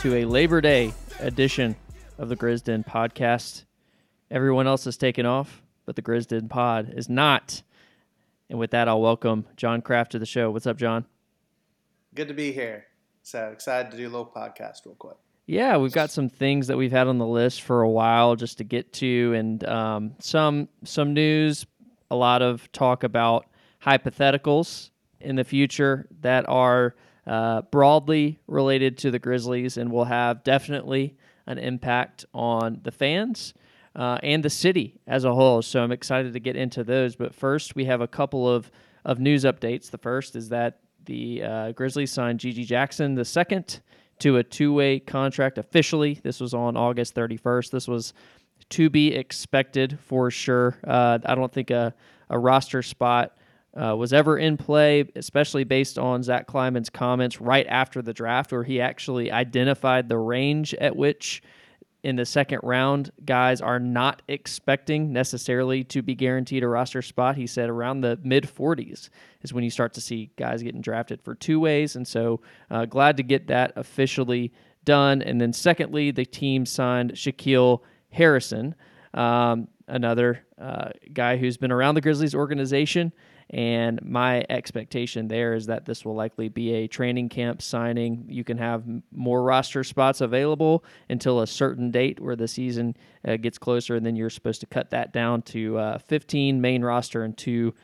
to a Labor Day edition of the Grizzden podcast. Everyone else is taken off, but the Grizzden pod is not. And with that, I'll welcome John Craft to the show. What's up, John? Good to be here. So excited to do a little podcast real quick. Yeah, we've got some things that we've had on the list for a while just to get to, and um, some some news, a lot of talk about hypotheticals in the future that are uh, broadly related to the Grizzlies and will have definitely an impact on the fans uh, and the city as a whole. So I'm excited to get into those. But first, we have a couple of of news updates. The first is that the uh, Grizzlies signed GG Jackson the second to a two-way contract officially. This was on August 31st. This was to be expected for sure. Uh, I don't think a, a roster spot uh, was ever in play, especially based on Zach Kleiman's comments right after the draft, where he actually identified the range at which in the second round guys are not expecting necessarily to be guaranteed a roster spot. He said around the mid 40s is when you start to see guys getting drafted for two ways. And so uh, glad to get that officially done. And then, secondly, the team signed Shaquille Harrison, um, another uh, guy who's been around the Grizzlies organization. And my expectation there is that this will likely be a training camp signing. You can have more roster spots available until a certain date where the season uh, gets closer, and then you're supposed to cut that down to uh, 15 main roster and two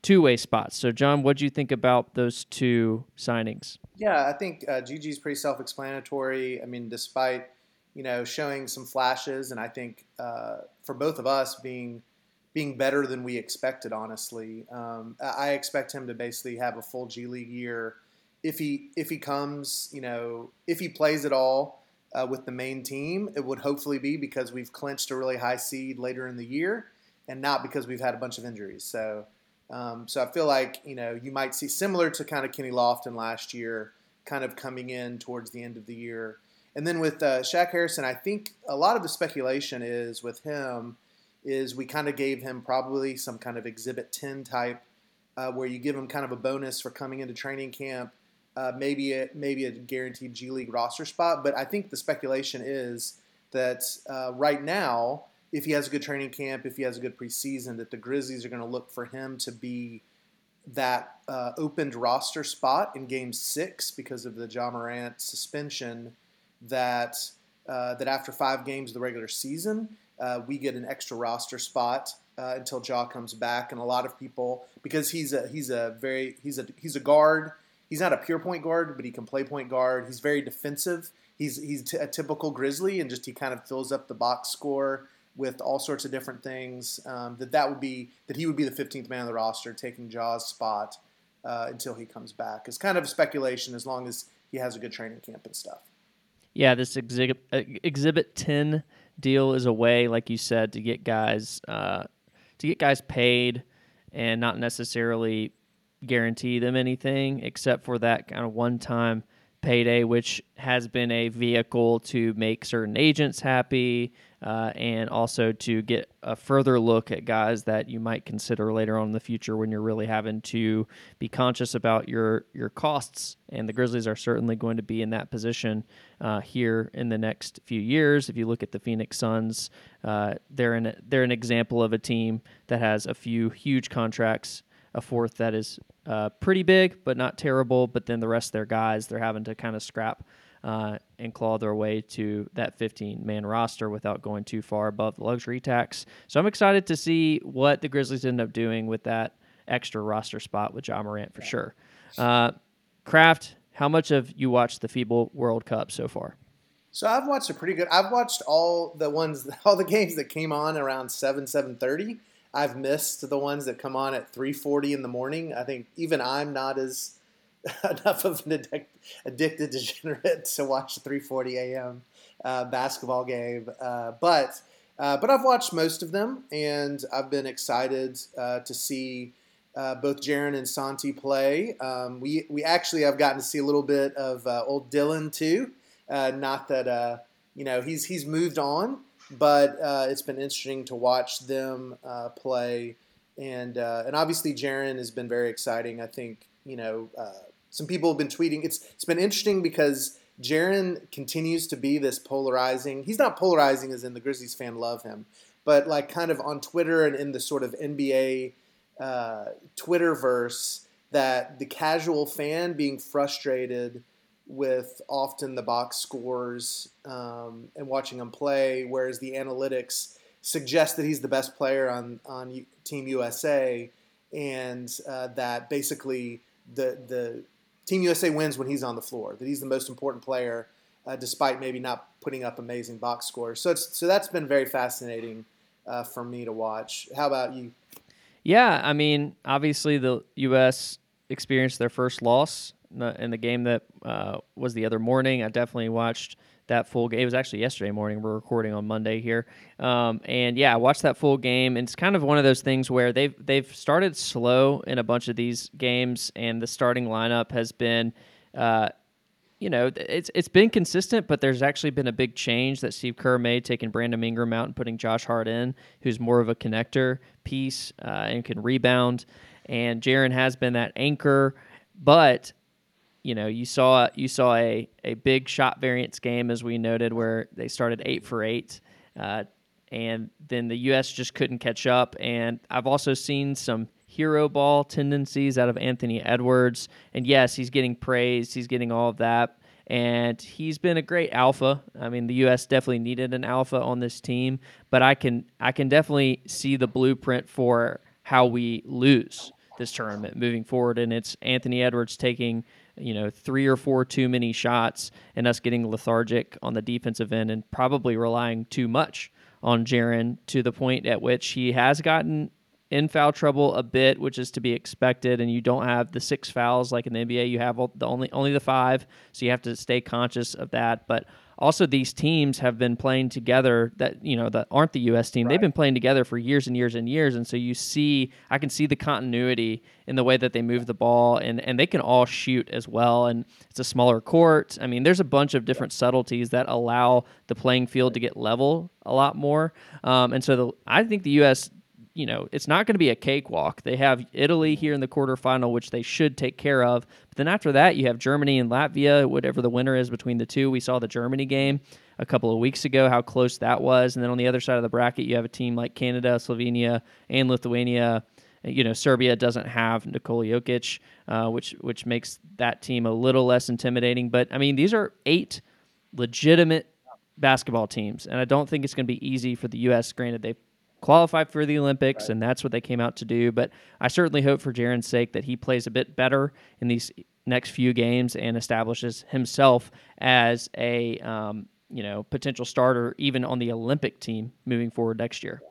two-way spots. So, John, what do you think about those two signings? Yeah, I think uh, GG's pretty self-explanatory. I mean, despite you know showing some flashes, and I think uh, for both of us being being better than we expected, honestly, um, I expect him to basically have a full G League year if he if he comes, you know, if he plays at all uh, with the main team. It would hopefully be because we've clinched a really high seed later in the year, and not because we've had a bunch of injuries. So. Um, so I feel like you know you might see similar to kind of Kenny Lofton last year, kind of coming in towards the end of the year, and then with uh, Shaq Harrison, I think a lot of the speculation is with him is we kind of gave him probably some kind of Exhibit Ten type, uh, where you give him kind of a bonus for coming into training camp, uh, maybe a, maybe a guaranteed G League roster spot. But I think the speculation is that uh, right now if he has a good training camp, if he has a good preseason, that the Grizzlies are going to look for him to be that uh, opened roster spot in Game Six because of the Ja Morant suspension. That uh, that after five games of the regular season, uh, we get an extra roster spot uh, until Ja comes back, and a lot of people because he's a he's a very he's a he's a guard. He's not a pure point guard, but he can play point guard. He's very defensive. He's he's t- a typical Grizzly, and just he kind of fills up the box score with all sorts of different things. Um, that that would be that he would be the 15th man on the roster, taking Ja's spot uh, until he comes back. It's kind of speculation as long as he has a good training camp and stuff. Yeah, this exhibit uh, exhibit ten deal is a way, like you said, to get guys uh, to get guys paid and not necessarily guarantee them anything except for that kind of one time payday, which has been a vehicle to make certain agents happy uh, and also to get a further look at guys that you might consider later on in the future when you're really having to be conscious about your your costs. And the Grizzlies are certainly going to be in that position uh, here in the next few years. If you look at the Phoenix Suns, uh, they're an they're an example of a team that has a few huge contracts a fourth that is uh, pretty big but not terrible. But then the rest of their guys, they're having to kind of scrap uh, and claw their way to that 15 man roster without going too far above the luxury tax. So I'm excited to see what the Grizzlies end up doing with that extra roster spot with Ja Morant for sure. Uh, Craft, how much have you watched the FIBA World Cup so far? So I've watched a pretty good. I've watched all the ones, all the games that came on around seven, seven thirty. I've missed the ones that come on at 3:40 in the morning. I think even I'm not as enough of an addict, addicted degenerate to watch the 3:40 a.m. Uh, basketball game, uh, but uh, but I've watched most of them, and I've been excited uh, to see uh, both Jaren and Santi play. Um, we we actually have gotten to see a little bit of old Dillon too. not that you know he's he's moved on, but it's been interesting to watch them play, and uh, and obviously Jaren has been very exciting. I think you know uh, some people have been tweeting. It's it's been interesting because Jaren continues to be this polarizing. He's not polarizing as in the Grizzlies fan love him, but like kind of on Twitter and in the sort of NBA uh, Twitterverse that the casual fan being frustrated with often the box scores um, and watching him play, whereas the analytics suggest that he's the best player on on Team USA, and uh, that basically the the Team USA wins when he's on the floor. That he's the most important player, uh, despite maybe not putting up amazing box scores. So so that's been very fascinating uh, for me to watch. How about you? Yeah, I mean, obviously the U.S. experienced their first loss in the game that uh, was the other morning. I definitely watched that full game. It was actually yesterday morning. We're recording on Monday here, um, and yeah, I watched that full game. And it's kind of one of those things where they've they've started slow in a bunch of these games, and the starting lineup has been. Uh, you know, it's it's been consistent, but there's actually been a big change that Steve Kerr made, taking Brandon Ingram out and putting Josh Hart in, who's more of a connector piece uh, and can rebound. And Jaren has been that anchor, but you know, you saw you saw a, a big shot variance game as we noted where they started eight for eight, uh, and then the U.S. just couldn't catch up. And I've also seen some hero ball tendencies out of Anthony Edwards, and yes, he's getting praised, he's getting all of that, and he's been a great alpha. I mean, the U.S. definitely needed an alpha on this team, but I can I can definitely see the blueprint for how we lose this tournament moving forward, and it's Anthony Edwards taking you know, three or four too many shots and us getting lethargic on the defensive end and probably relying too much on Jaren to the point at which he has gotten in foul trouble a bit, which is to be expected. And you don't have the six fouls like in the NBA. You have the only only the five, so you have to stay conscious of that. But also these teams have been playing together that you know that aren't the US team. Right. They've been playing together for years and years and years and so you see I can see the continuity in the way that they move the ball and and they can all shoot as well and it's a smaller court. I mean there's a bunch of different subtleties that allow the playing field to get level a lot more. Um, and so the, I think the US you know, it's not going to be a cakewalk. They have Italy here in the quarterfinal, which they should take care of. But then after that, you have Germany and Latvia, whatever the winner is between the two. We saw the Germany game a couple of weeks ago, how close that was. And then on the other side of the bracket, you have a team like Canada, Slovenia, and Lithuania. You know, Serbia doesn't have Nikola Jokic, uh, which which makes that team a little less intimidating. But I mean, these are eight legitimate basketball teams, and I don't think it's going to be easy for the U.S. Granted, they've qualify for the Olympics, right. and that's what they came out to do. But I certainly hope for Jaren's sake that he plays a bit better in these next few games and establishes himself as a um, you know, potential starter even on the Olympic team moving forward next year.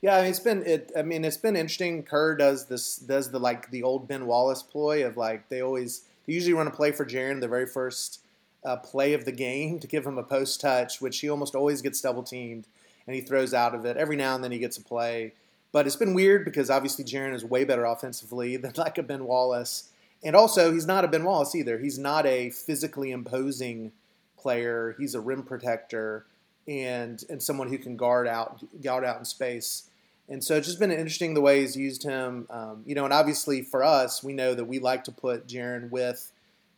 Yeah, I mean, it's been it. I mean, it's been interesting. Kerr does this does the like the old Ben Wallace ploy of like they always they usually run a play for Jaren the very first uh, play of the game to give him a post touch, which he almost always gets double teamed and he throws out of it. Every now and then he gets a play, but it's been weird because obviously Jaren is way better offensively than like a Ben Wallace, and also he's not a Ben Wallace either. He's not a physically imposing player. He's a rim protector and and someone who can guard out guard out in space. And so it's just been interesting the way he's used him. Um, you know, and obviously for us, we know that we like to put Jaren with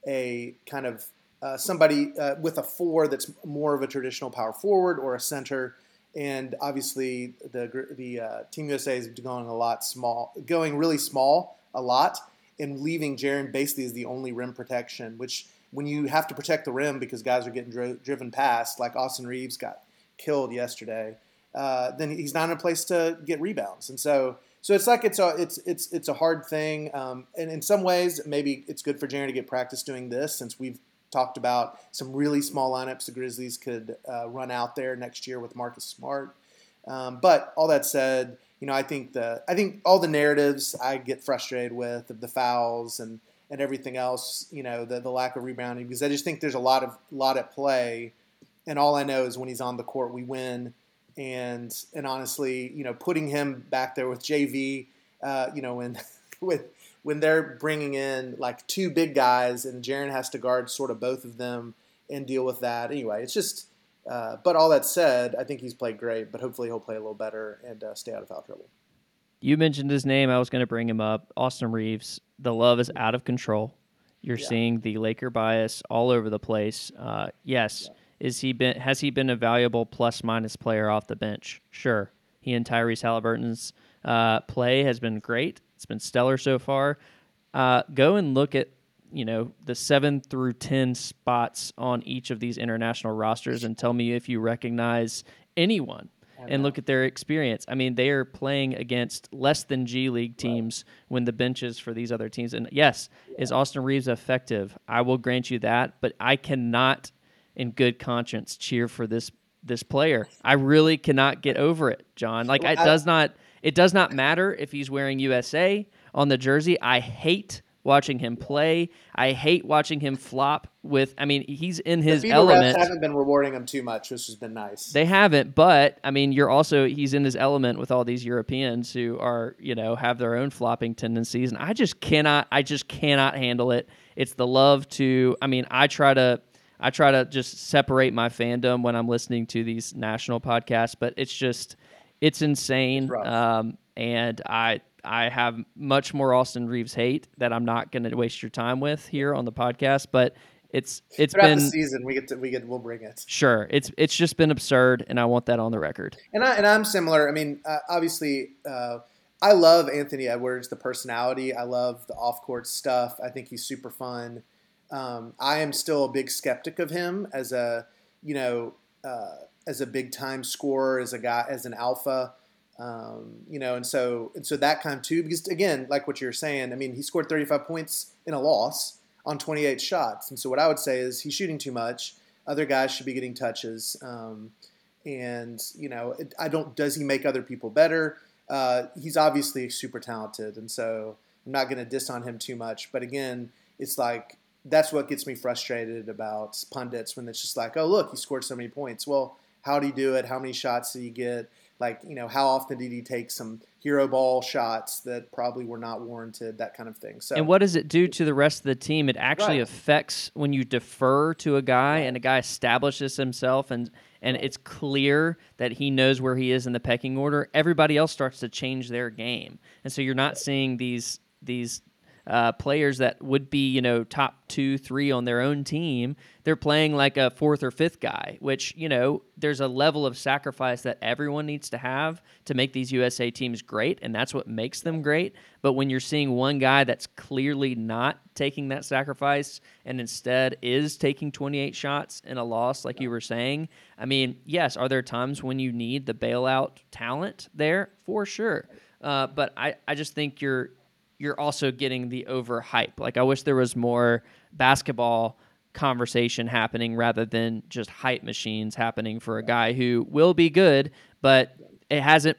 a kind of uh, somebody uh, with a four that's more of a traditional power forward or a center. And obviously, the the uh, Team USA is going a lot small, going really small a lot, and leaving Jaren basically as the only rim protection. Which, when you have to protect the rim because guys are getting driven past, like Austin Reaves got killed yesterday, uh, then he's not in a place to get rebounds. And so, so it's like it's a it's it's it's a hard thing. Um, and in some ways, maybe it's good for Jaren to get practice doing this since we've talked about some really small lineups the Grizzlies could uh, run out there next year with Marcus Smart. Um, but all that said, you know, I think the I think all the narratives I get frustrated with of the fouls and and everything else, you know, the the lack of rebounding because I just think there's a lot of lot at play, and all I know is when he's on the court, we win. And and honestly, you know, putting him back there with JV, uh, you know, when with when they're bringing in like two big guys and Jaren has to guard sort of both of them and deal with that. Anyway, it's just. Uh, but all that said, I think he's played great. But hopefully he'll play a little better and uh, stay out of foul trouble. You mentioned his name. I was going to bring him up. Austin Reaves. The love is out of control. You're yeah. seeing the Laker bias all over the place. Uh, yes, yeah. is he been? Has he been a valuable plus minus player off the bench? Sure. He and Tyrese Halliburton's uh, play has been great. It's been stellar so far. Uh, go and look at you know the seven through ten spots on each of these international rosters and tell me if you recognize anyone and look at their experience. I mean, they are playing against less than G League teams right. when the benches for these other teams. And yes, yeah. is Austin Reaves effective? I will grant you that, but I cannot, in good conscience, cheer for this this player. I really cannot get over it, John. Like well, it I, does not it does not matter if he's wearing USA on the jersey. I hate watching him play. I hate watching him flop with. I mean, he's in his the element. Refs haven't been rewarding him too much, which has been nice. They haven't, but I mean, you're also he's in his element with all these Europeans who are you know have their own flopping tendencies, and I just cannot. I just cannot handle it. It's the love to. I mean, I try to. I try to just separate my fandom when I'm listening to these national podcasts, but it's just it's insane. It's um, and I I have much more Austin Reaves hate that I'm not going to waste your time with here on the podcast. But it's it's Throughout been the season we get to, we get we'll bring it. Sure, it's it's just been absurd, and I want that on the record. And I and I'm similar. I mean, uh, obviously. Uh, I love Anthony Edwards, the personality. I love the off court stuff. I think he's super fun. Um, I am still a big skeptic of him as a, you know, uh, as a big time scorer, as a guy, as an alpha. Um, you know, and so and so that kind of too, because again, like what you're saying, I mean, he scored 35 points in a loss on 28 shots, and so what I would say is he's shooting too much. Other guys should be getting touches, um, and you know, it, I don't. Does he make other people better? Uh, he's obviously super talented, and so I'm not going to diss on him too much. But again, it's like that's what gets me frustrated about pundits when it's just like, oh look, he scored so many points. Well, how did he do it? How many shots did he get? Like, you know, how often did he take some hero ball shots that probably were not warranted, that kind of thing. So And what does it do to the rest of the team? It actually right. affects when you defer to a guy and a guy establishes himself and and it's clear that he knows where he is in the pecking order, everybody else starts to change their game. And so you're not seeing these these uh, players that would be, you know, top two, three on their own team, they're playing like a fourth or fifth guy, which, you know, there's a level of sacrifice that everyone needs to have to make these USA teams great, and that's what makes them great. But when you're seeing one guy that's clearly not taking that sacrifice and instead is taking 28 shots in a loss, like you were saying, I mean, yes, are there times when you need the bailout talent there? For sure. Uh, but I, I just think you're you're also getting the overhype. Like I wish there was more basketball conversation happening rather than just hype machines happening for a guy who will be good, but it hasn't.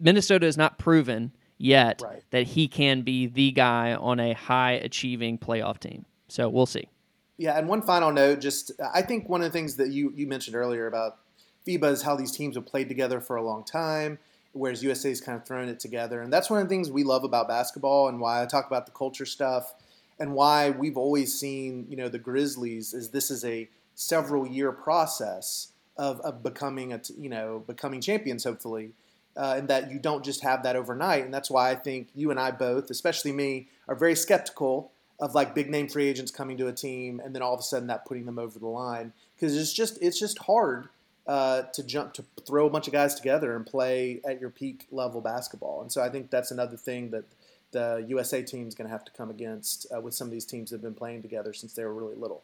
Minnesota has not proven yet Right. that he can be the guy on a high achieving playoff team. So we'll see. Yeah, and one final note, just I think one of the things that you you mentioned earlier about FIBA is how these teams have played together for a long time, whereas USA's kind of thrown it together, and that's one of the things we love about basketball, and why I talk about the culture stuff, and why we've always seen you know the Grizzlies is this is a several year process of, of becoming a, you know becoming champions hopefully. Uh, and that you don't just have that overnight, and that's why I think you and I both, especially me, are very skeptical of like big name free agents coming to a team and then all of a sudden that putting them over the line because it's just it's just hard uh, to jump to throw a bunch of guys together and play at your peak level basketball and so I think that's another thing that the USA team is going to have to come against uh, with some of these teams that have been playing together since they were really little.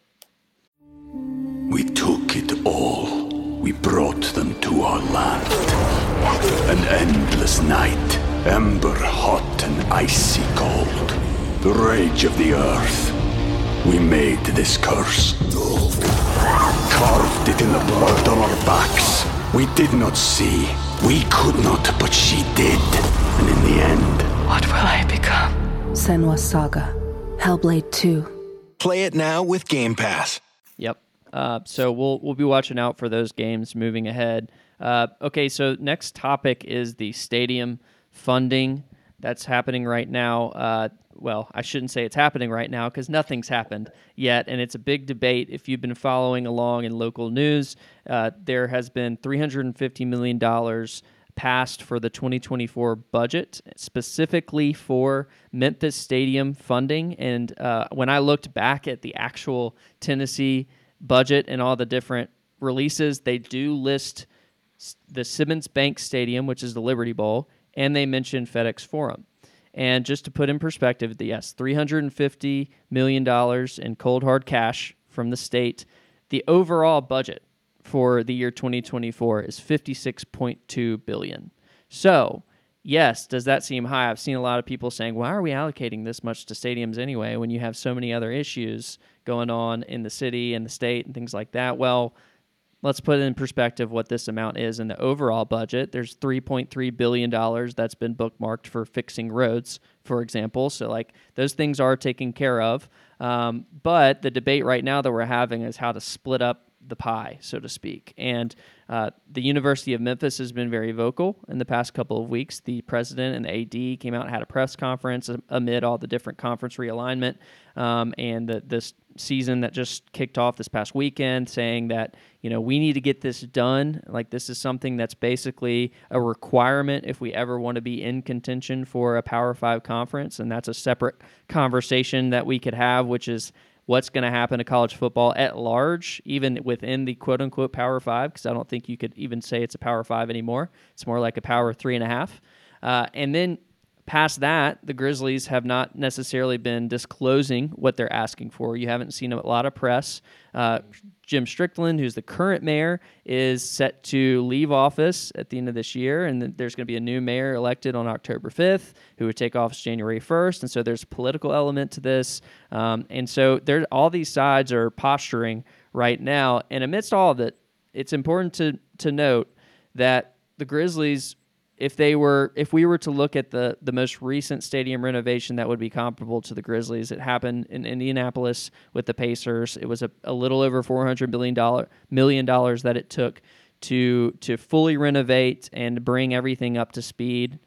We took it all. We brought them to our land. An endless night, ember hot and icy cold. The rage of the earth. We made this curse. Carved it in the blood on our backs. We did not see. We could not, but she did. And in the end, What will I become? Senua's Saga. Hellblade 2. Play it now with Game Pass. Yep. Uh, so we'll we'll be watching out for those games moving ahead. Uh, okay, so next topic is the stadium funding that's happening right now. Uh, well, I shouldn't say it's happening right now because nothing's happened yet, and it's a big debate. If you've been following along in local news, uh, there has been 350 million dollars passed for the 2024 budget, specifically for Memphis Stadium funding. And uh, when I looked back at the actual Tennessee budget and all the different releases, they do list the Simmons Bank Stadium, which is the Liberty Bowl, and they mention FedEx Forum. And just to put in perspective, yes, $350 million in cold hard cash from the state. The overall budget for the year 2024 is 56.2 billion. So, yes, does that seem high? I've seen a lot of people saying, "Why are we allocating this much to stadiums anyway when you have so many other issues going on in the city and the state and things like that?" Well, let's put it in perspective what this amount is in the overall budget. There's 3.3 billion dollars that's been bookmarked for fixing roads, for example. So like those things are taken care of. Um, but the debate right now that we're having is how to split up the pie, so to speak. And uh, the University of Memphis has been very vocal in the past couple of weeks. The president and the AD came out and had a press conference amid all the different conference realignment um, and the, this season that just kicked off this past weekend, saying that you know we need to get this done. Like this is something that's basically a requirement if we ever want to be in contention for a Power Five conference, and that's a separate conversation that we could have, which is what's going to happen to college football at large, even within the quote unquote Power Five, because I don't think you could even say it's a Power Five anymore. It's more like a Power Three and a half. Uh, and then past that, the Grizzlies have not necessarily been disclosing what they're asking for. You haven't seen a lot of press. Uh, Jim Strickland, who's the current mayor, is set to leave office at the end of this year, and there's going to be a new mayor elected on October 5th, who would take office January 1st. And so there's a political element to this, um, and so there, all these sides are posturing right now. And amidst all of it, it's important to to note that the Grizzlies if they were if we were to look at the the most recent stadium renovation that would be comparable to the Grizzlies, it happened in Indianapolis with the Pacers. It was a, a little over four hundred million dollar million dollars that it took to to fully renovate and bring everything up to speed.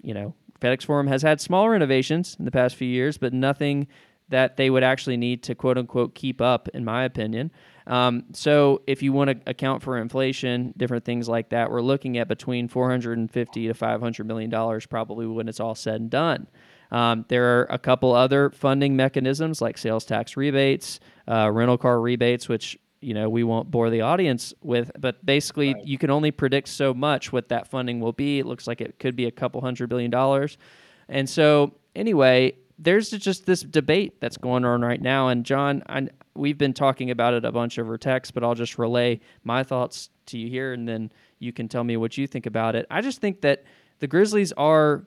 You know, FedEx Forum has had small renovations in the past few years, but nothing that they would actually need to quote unquote keep up, in my opinion. Um, so if you want to account for inflation, different things like that, we're looking at between 450 to 500 million dollars probably when it's all said and done. Um, there are a couple other funding mechanisms like sales tax rebates, uh, rental car rebates, which you know we won't bore the audience with, but basically you can only predict so much what that funding will be. It looks like it could be a couple hundred billion dollars, and so anyway, there's just this debate that's going on right now. And John, I, we've been talking about it a bunch over text, but I'll just relay my thoughts to you here, and then you can tell me what you think about it. I just think that the Grizzlies are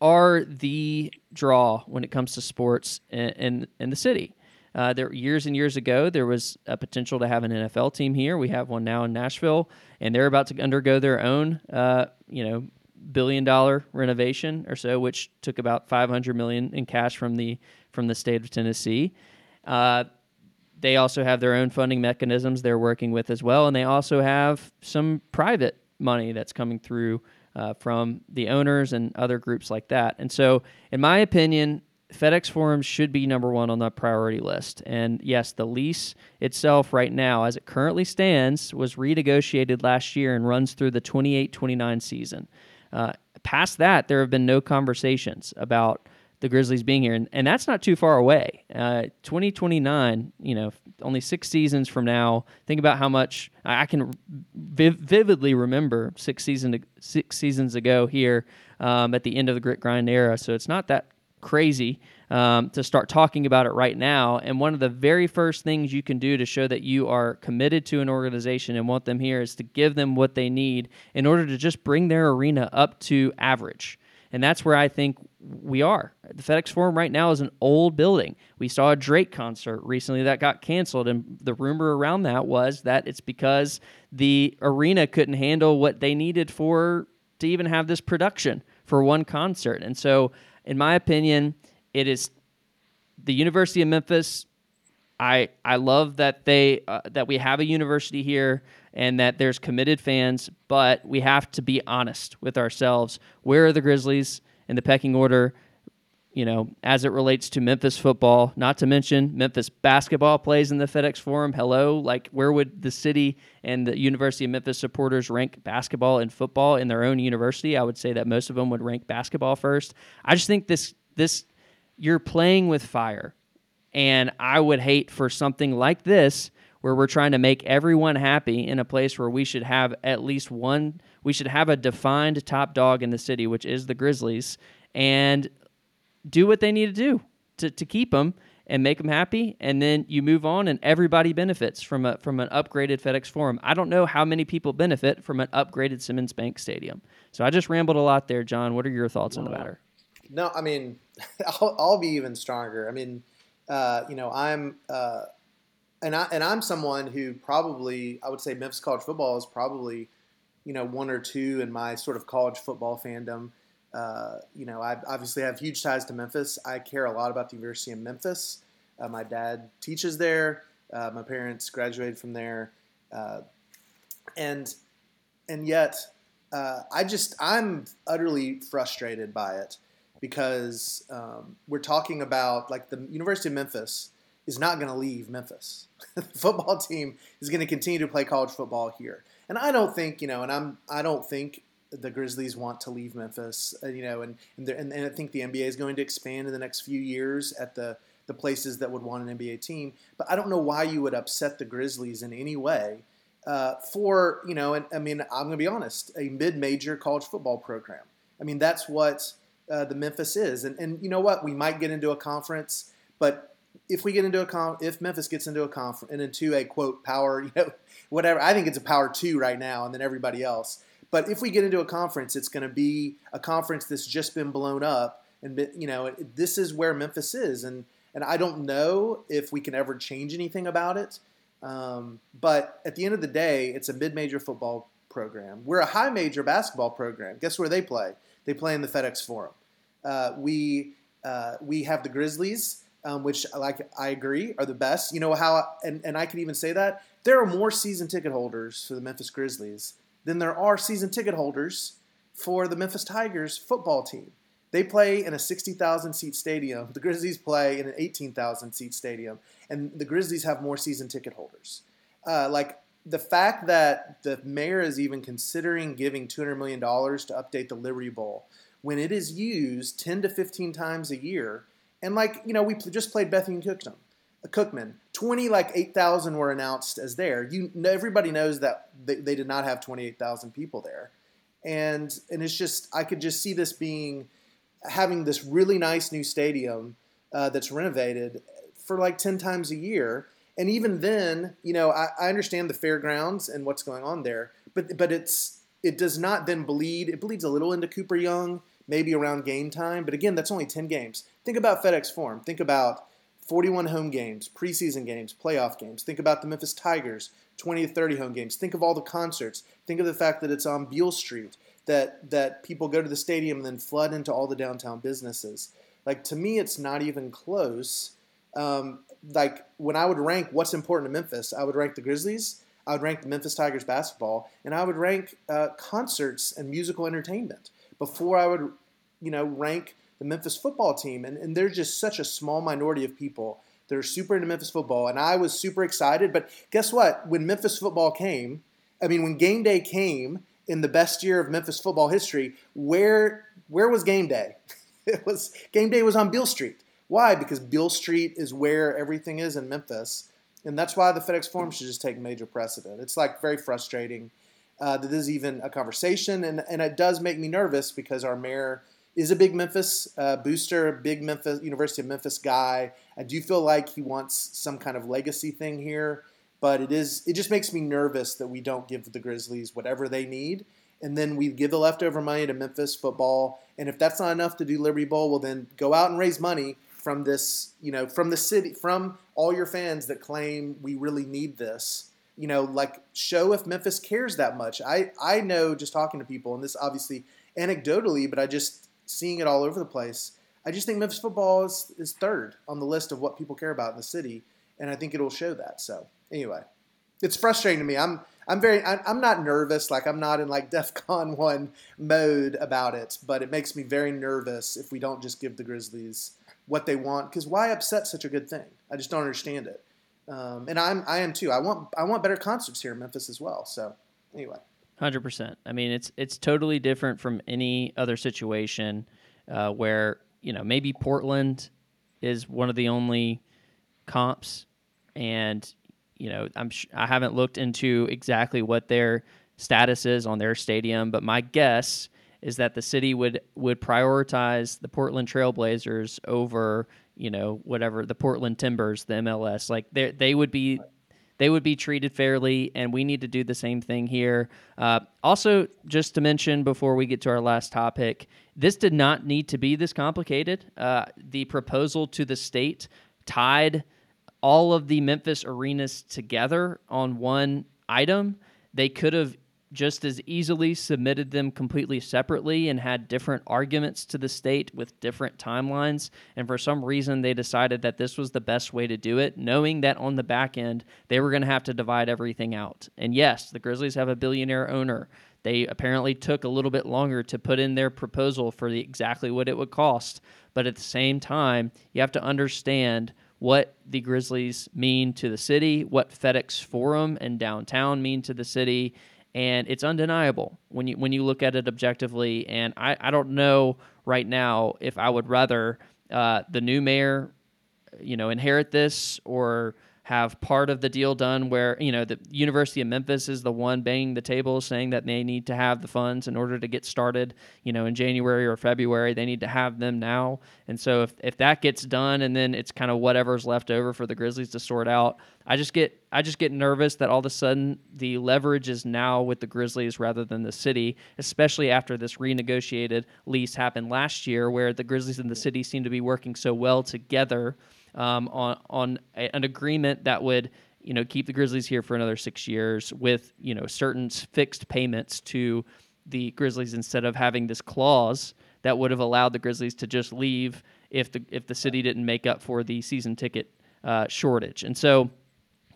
are the draw when it comes to sports in in, in the city. Uh, there years and years ago, there was a potential to have an NFL team here. We have one now in Nashville, and they're about to undergo their own, uh, you know, billion dollar renovation or so, which took about 500 million in cash from the from the state of Tennessee. Uh, they also have their own funding mechanisms they're working with as well, and they also have some private money that's coming through uh, from the owners and other groups like that. And so, in my opinion, FedEx Forum should be number one on the priority list. And yes, the lease itself, right now, as it currently stands, was renegotiated last year and runs through the 28 29 season. Uh, past that, there have been no conversations about the Grizzlies being here, and, and that's not too far away. Uh, 2029, you know, only six seasons from now. Think about how much I can viv- vividly remember six season six seasons ago here um, at the end of the grit grind era. So it's not that crazy um, to start talking about it right now. And one of the very first things you can do to show that you are committed to an organization and want them here is to give them what they need in order to just bring their arena up to average. And that's where I think we are. The FedEx Forum right now is an old building. We saw a Drake concert recently that got canceled, and the rumor around that was that it's because the arena couldn't handle what they needed for to even have this production for one concert. And so, in my opinion, it is the University of Memphis. I I love that they uh, that we have a university here and that there's committed fans, but we have to be honest with ourselves. Where are the Grizzlies in the pecking order? You know, as it relates to Memphis football, not to mention Memphis basketball plays in the FedEx Forum. Hello, like where would the city and the University of Memphis supporters rank basketball and football in their own university? I would say that most of them would rank basketball first. I just think this this you're playing with fire. And I would hate for something like this where we're trying to make everyone happy in a place where we should have at least one we should have a defined top dog in the city which is the grizzlies and do what they need to do to, to keep them and make them happy and then you move on and everybody benefits from a from an upgraded FedEx Forum. I don't know how many people benefit from an upgraded Simmons Bank Stadium. So I just rambled a lot there, John. What are your thoughts on the matter? No, I mean, I'll, I'll be even stronger. I mean, uh, you know, I'm uh, and I and I'm someone who probably I would say Memphis college football is probably you know one or two in my sort of college football fandom. Uh, you know, I obviously have huge ties to Memphis. I care a lot about the University of Memphis. Uh, my dad teaches there. Uh, my parents graduated from there, uh, and and yet I just I'm utterly frustrated by it because um, we're talking about like the University of Memphis is not going to leave Memphis. the football team is going to continue to play college football here. And I don't think, you know, and I'm I don't think the Grizzlies want to leave Memphis, uh, you know, and and, and and I think the NBA is going to expand in the next few years at the the places that would want an NBA team. But I don't know why you would upset the Grizzlies in any way uh, for, you know, and I mean, I'm going to be honest, a mid-major college football program. I mean, that's what uh, the Memphis is. And, and you know what? We might get into a conference, but if we get into a con, if Memphis gets into a conference and into a quote power, you know, whatever, I think it's a power two right now, and then everybody else. But if we get into a conference, it's going to be a conference that's just been blown up, and you know, this is where Memphis is, and and I don't know if we can ever change anything about it. Um, but at the end of the day, it's a mid-major football program. We're a high-major basketball program. Guess where they play? They play in the FedEx Forum. Uh, we uh, we have the Grizzlies, um, which like I agree are the best. You know how and and I could even say that there are more season ticket holders for the Memphis Grizzlies than there are season ticket holders for the Memphis Tigers football team. They play in a 60,000 seat stadium. The Grizzlies play in an 18,000 seat stadium, and the Grizzlies have more season ticket holders. Uh, like the fact that the mayor is even considering giving $200 million to update the Liberty Bowl when it is used 10 to 15 times a year. And like, you know, we just played Bethune-Cookman. Cookman. 20 like 8,000 were announced as there. You everybody knows that they, they did not have 28,000 people there. And and it's just I could just see this being having this really nice new stadium uh, that's renovated for like 10 times a year. And even then, you know, I, I understand the fairgrounds and what's going on there, but but it's it does not then bleed. It bleeds a little into Cooper Young maybe around game time. But again, that's only 10 games. Think about FedEx Forum. Think about 41 home games, preseason games, playoff games. Think about the Memphis Tigers, 20 to 30 home games. Think of all the concerts. Think of the fact that it's on Beale Street, that that people go to the stadium and then flood into all the downtown businesses. Like to me, it's not even close. Um, like when I would rank what's important to Memphis, I would rank the Grizzlies, I would rank the Memphis Tigers basketball, and I would rank uh, concerts and musical entertainment before I would, you know, rank the Memphis football team. And, and there's just such a small minority of people that are super into Memphis football. And I was super excited. But guess what? When Memphis football came, I mean, when game day came in the best year of Memphis football history, where where was game day? it was game day was on Beale Street. Why? Because Beale Street is where everything is in Memphis. And that's why the FedEx Forum should just take major precedent. It's like very frustrating uh, that this is even a conversation. And, and it does make me nervous because our mayor is a big Memphis uh, booster, big Memphis University of Memphis guy. I do feel like he wants some kind of legacy thing here, but it is it just makes me nervous that we don't give the Grizzlies whatever they need, and then we give the leftover money to Memphis football. And if that's not enough to do Liberty Bowl, well then go out and raise money from this, you know, from the city, from all your fans that claim we really need this. You know, like show if Memphis cares that much. I I know just talking to people, and this obviously anecdotally, but I just seeing it all over the place. I just think Memphis football is, is third on the list of what people care about in the city, and I think it'll show that. So anyway, it's frustrating to me. I'm I'm very I'm not nervous. Like I'm not in like DefCon one mode about it, but it makes me very nervous if we don't just give the Grizzlies what they want. Because why upset such a good thing? I just don't understand it. Um, and I'm I am too. I want I want better concerts here in Memphis as well. So anyway. Hundred percent. I mean, it's it's totally different from any other situation uh, where you know maybe Portland is one of the only comps, and you know I'm sh- I haven't looked into exactly what their status is on their stadium, but my guess is that the city would would prioritize the Portland Trailblazers over you know whatever the Portland Timbers, the MLS. Like they they would be they would be treated fairly, and we need to do the same thing here. Uh, also, just to mention before we get to our last topic, this did not need to be this complicated. Uh, the proposal to the state tied all of the Memphis arenas together on one item. They could have just as easily submitted them completely separately and had different arguments to the state with different timelines. And for some reason, they decided that this was the best way to do it, knowing that on the back end, they were going to have to divide everything out. And yes, the Grizzlies have a billionaire owner. They apparently took a little bit longer to put in their proposal for the, exactly what it would cost. But at the same time, you have to understand what the Grizzlies mean to the city, what FedEx Forum and downtown mean to the city, and it's undeniable when you when you look at it objectively. And I, I don't know right now if I would rather uh, the new mayor, you know, inherit this or have part of the deal done where you know the University of Memphis is the one banging the table saying that they need to have the funds in order to get started you know in January or February. They need to have them now. And so if, if that gets done and then it's kind of whatever's left over for the Grizzlies to sort out I just get I just get nervous that all of a sudden the leverage is now with the Grizzlies rather than the city especially after this renegotiated lease happened last year where the Grizzlies and the city seem to be working so well together um, on on a, an agreement that would you know keep the Grizzlies here for another six years with you know certain fixed payments to the Grizzlies instead of having this clause that would have allowed the Grizzlies to just leave if the if the city didn't make up for the season ticket uh, shortage. And so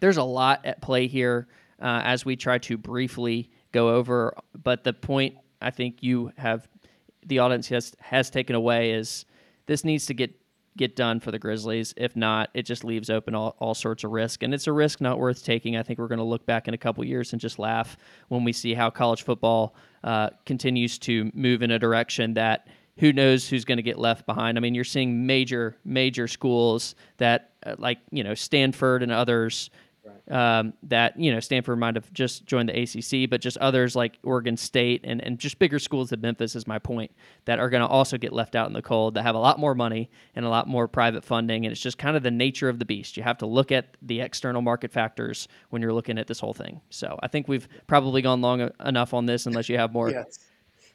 there's a lot at play here uh, as we try to briefly go over. But the point I think you have the audience has has taken away is this needs to get get done for the Grizzlies. If not, it just leaves open all, all sorts of risk. And it's a risk not worth taking. I think we're going to look back in a couple years and just laugh when we see how college football uh, continues to move in a direction that who knows who's going to get left behind. I mean, you're seeing major, major schools that, uh, like, you know, Stanford and others um, that you know Stanford might have just joined the ACC, but just others like Oregon State and, and just bigger schools than Memphis is my point that are going to also get left out in the cold that have a lot more money and a lot more private funding, and it's just kind of the nature of the beast. You have to look at the external market factors when you're looking at this whole thing. So I think we've probably gone long enough on this, unless you have more. yes.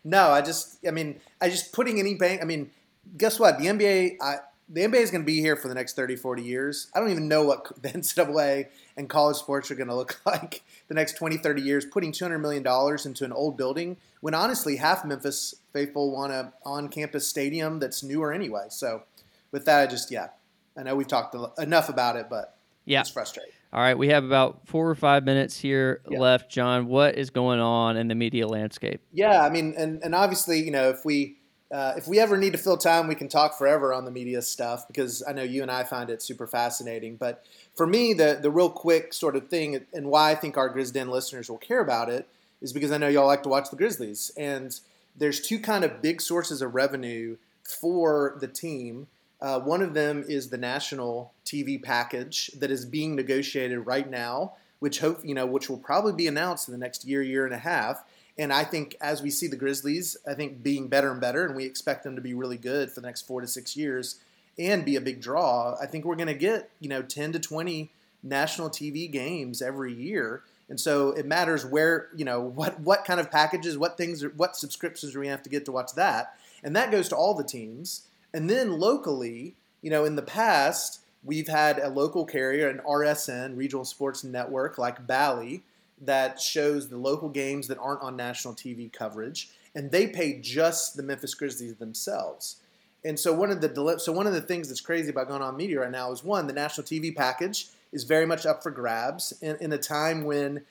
No, I just I mean I just putting any bank. I mean, guess what? The NBA. I the NBA is going to be here for the next 30, 40 years. I don't even know what the NCAA and college sports are going to look like the next 20, 30 years, putting $200 million into an old building when honestly half Memphis faithful want a on campus stadium that's newer anyway. So with that, I just, yeah, I know we've talked enough about it, but yeah. it's frustrating. All right, we have about four or five minutes here Yeah. left, John. What is going on in the media landscape? Yeah, I mean, and, and obviously, you know, if we uh, if we ever need to fill time, we can talk forever on the media stuff because I know you and I find it super fascinating. But for me, the the real quick sort of thing and why I think our Grizz Den listeners will care about it is because I know y'all like to watch the Grizzlies, and there's two kind of big sources of revenue for the team. Uh, one of them is the national TV package that is being negotiated right now, which hope you know, which will probably be announced in the next year, year and a half. And I think as we see the Grizzlies, I think being better and better, and we expect them to be really good for the next four to six years and be a big draw. I think we're going to get you know 10 to 20 national TV games every year. And so it matters where, you know, what what kind of packages, what things, what subscriptions are we have to get to watch that. And that goes to all the teams. And then locally, you know, in the past, we've had a local carrier, an RSN, Regional Sports Network, like Bally, that shows the local games that aren't on national TV coverage, and they pay just the Memphis Grizzlies themselves. And so one of the so one of the things that's crazy about going on media right now is one, the national TV package is very much up for grabs in, in a time when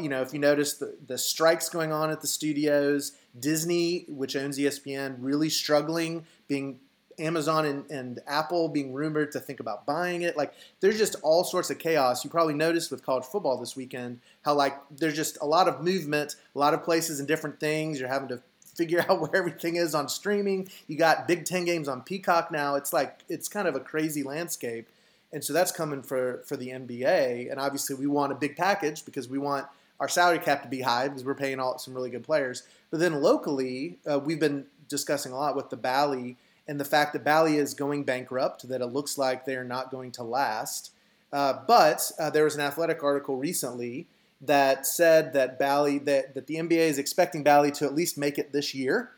you know if you notice the, the strikes going on at the studios, Disney, which owns ESPN, really struggling, being Amazon and, and Apple being rumored to think about buying it. Like there's just all sorts of chaos. You probably noticed with college football this weekend how like there's just a lot of movement, a lot of places and different things. You're having to figure out where everything is on streaming. You got Big Ten games on Peacock now. It's like it's kind of a crazy landscape. And so that's coming for for the NBA. And obviously we want a big package because we want our salary cap to be high because we're paying all some really good players. But then locally, uh, we've been discussing a lot with the Bally and the fact that Bally is going bankrupt, that it looks like they're not going to last. Uh, but uh, there was an athletic article recently that said that Bally that, that the NBA is expecting Bally to at least make it this year.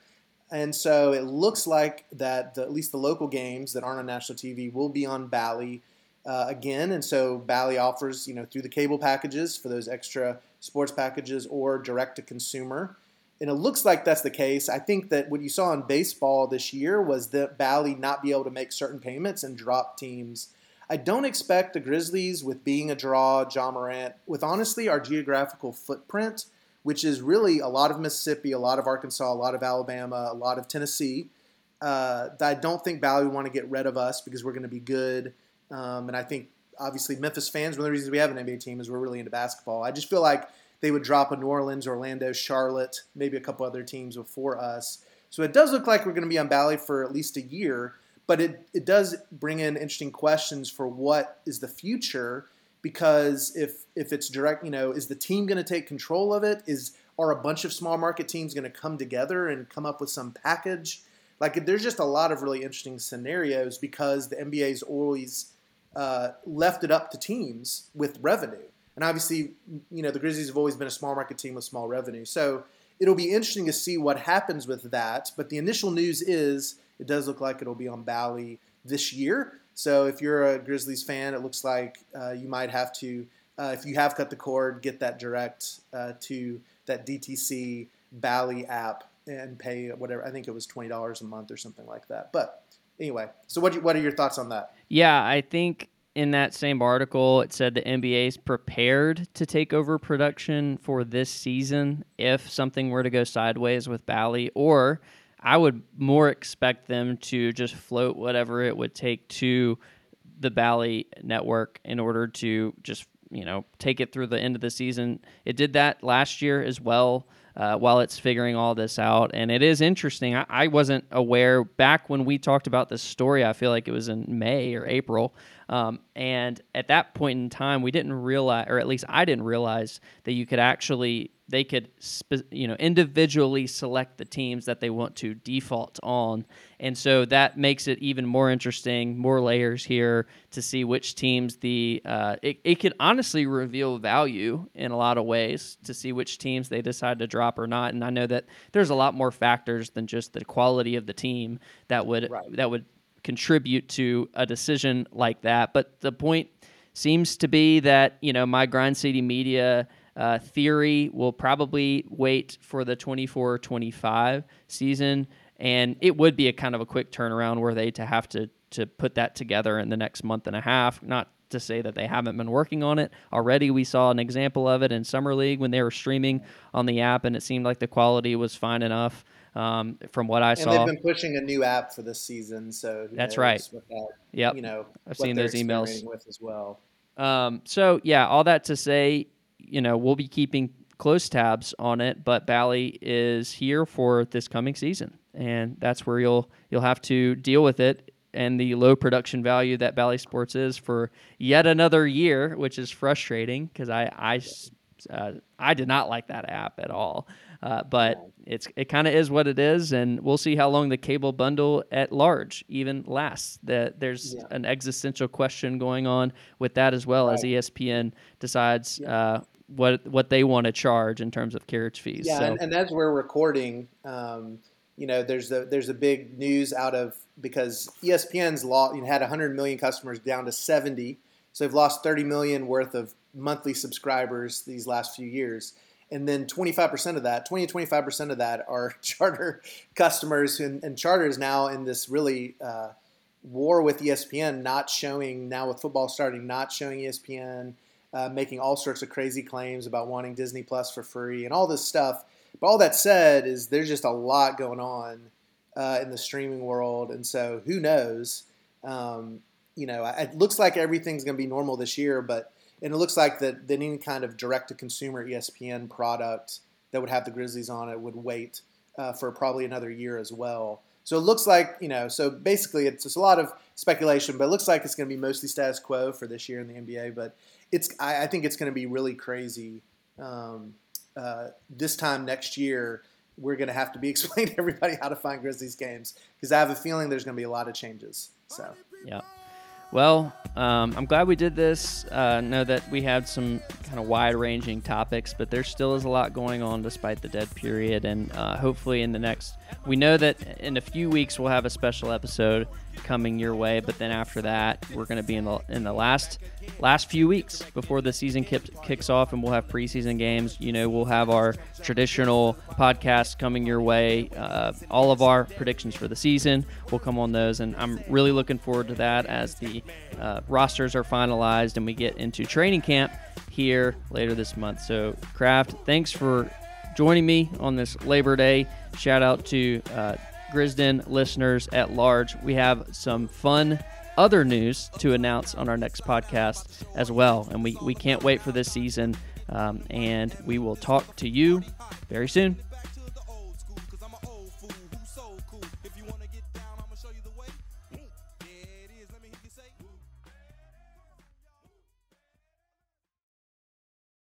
And so it looks like that the, at least the local games that aren't on national TV will be on Bally uh, again. And so Bally offers, you know, through the cable packages for those extra sports packages or direct to consumer. And it looks like that's the case. I think that what you saw in baseball this year was that Bally not be able to make certain payments and drop teams. I don't expect the Grizzlies, with being a draw, Ja Morant, with honestly our geographical footprint, which is really a lot of Mississippi, a lot of Arkansas, a lot of Alabama, a lot of Tennessee. Uh, I don't think Bally would want to get rid of us because we're going to be good. Um, and I think obviously Memphis fans, one of the reasons we have an NBA team is we're really into basketball. I just feel like they would drop a New Orleans, Orlando, Charlotte, maybe a couple other teams before us. So it does look like we're going to be on Bally for at least a year, but it, it does bring in interesting questions for what is the future because if if it's direct, you know, is the team going to take control of it? Is are a bunch of small market teams going to come together and come up with some package? Like there's just a lot of really interesting scenarios because the NBA's always uh, left it up to teams with revenue. And obviously, you know, the Grizzlies have always been a small market team with small revenue. So it'll be interesting to see what happens with that. But the initial news is it does look like it'll be on Bally this year. So if you're a Grizzlies fan, it looks like uh, you might have to, uh, if you have cut the cord, get that direct uh, to that DTC Bally app and pay whatever. I think it was twenty dollars a month or something like that. But anyway, so what what are your thoughts on that? Yeah, I think in that same article it said the NBA is prepared to take over production for this season if something were to go sideways with Bally, or I would more expect them to just float whatever it would take to the Bally network in order to just you know take it through the end of the season. It did that last year as well. Uh, while it's figuring all this out. And it is interesting. I, I wasn't aware back when we talked about this story, I feel like it was in May or April. Um, and at that point in time, we didn't realize, or at least I didn't realize, that you could actually, they could, spe- you know, individually select the teams that they want to default on. And so that makes it even more interesting, more layers here to see which teams the, uh, it, it could honestly reveal value in a lot of ways to see which teams they decide to drop or not. And I know that there's a lot more factors than just the quality of the team that would, Right. that would contribute to a decision like that. But the point seems to be that you know my Grind City Media uh, theory will probably wait for the 24-25 season, and it would be a kind of a quick turnaround where they to have to to put that together in the next month and a half. Not to say that they haven't been working on it already. We saw an example of it in summer league when they were streaming on the app, and it seemed like the quality was fine enough. Um, from what I and saw, they've been pushing a new app for this season, so That's right. that- Yep. you know, I've seen those emails. with as well. Um, so yeah, all that to say, you know, we'll be keeping close tabs on it, but Bally is here for this coming season, and that's where you'll you'll have to deal with it and the low production value that Bally Sports is for yet another year, which is frustrating because I I uh, I did not like that app at all. Uh, but it's it kind of is what it is, and we'll see how long the cable bundle at large even lasts. That there's an existential question going on with that as well as E ESPN decides uh, what what they want to charge in terms of carriage fees. Yeah, so and, and as we're recording, um, you know, there's a there's a big news out of because ESPN's law you know, had 100 million customers down to 70, so they've lost 30 million worth of monthly subscribers these last few years. And then 25% of that, 20 to 25% of that are charter customers, and, and charter is now in this really uh, war with ESPN, not showing now with football starting, not showing ESPN, uh, making all sorts of crazy claims about wanting Disney Plus for free and all this stuff. But all that said, is there's just a lot going on uh, in the streaming world, and so who knows? Um, you know, it looks like everything's going to be normal this year, but and it looks like that, that any kind of direct to consumer ESPN product that would have the Grizzlies on it would wait uh, for probably another year as well. So it looks like you know. So basically, it's just a lot of speculation, but it looks like it's going to be mostly status quo for this year in the NBA. But it's I, I think it's going to be really crazy. Um, uh, this time next year, we're going to have to be explaining to everybody how to find Grizzlies games because I have a feeling there's going to be a lot of changes. So Yeah. Well, um, I'm glad we did this. Uh, know that we had some kind of wide ranging topics, but there still is a lot going on despite the dead period. And uh, hopefully, in the next, we know that in a few weeks we'll have a special episode coming your way. But then after that, we're going to be in the in the last last few weeks before the season kicks kicks off, and we'll have preseason games. You know, we'll have our traditional podcast coming your way. Uh, all of our predictions for the season will come on those, and I'm really looking forward to that as the uh, rosters are finalized and we get into training camp here later this month. So, Craft, thanks for joining me on this Labor Day. Shout out to uh, Grizz Den listeners at large. We have some fun other news to announce on our next podcast as well, and we, we can't wait for this season. Um, and we will talk to you very soon.